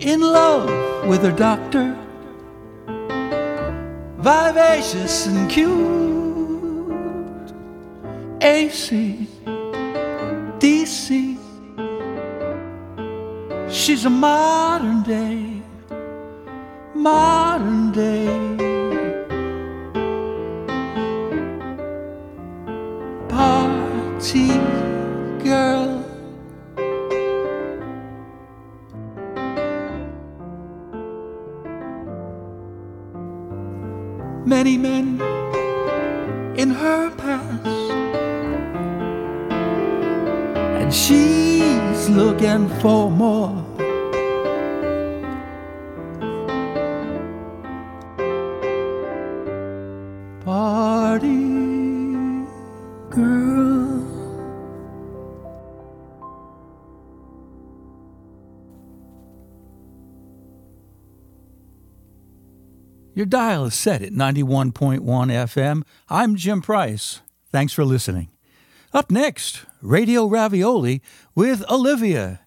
in love with her doctor, vivacious and cute. AC, DC, she's a modern day, modern day. Party girl. Many men in her past. And she's looking for more. Party girl. Your dial is set at 91.1 FM. I'm Jim Price. Thanks for listening. Up next, Radio Ravioli with Olivia.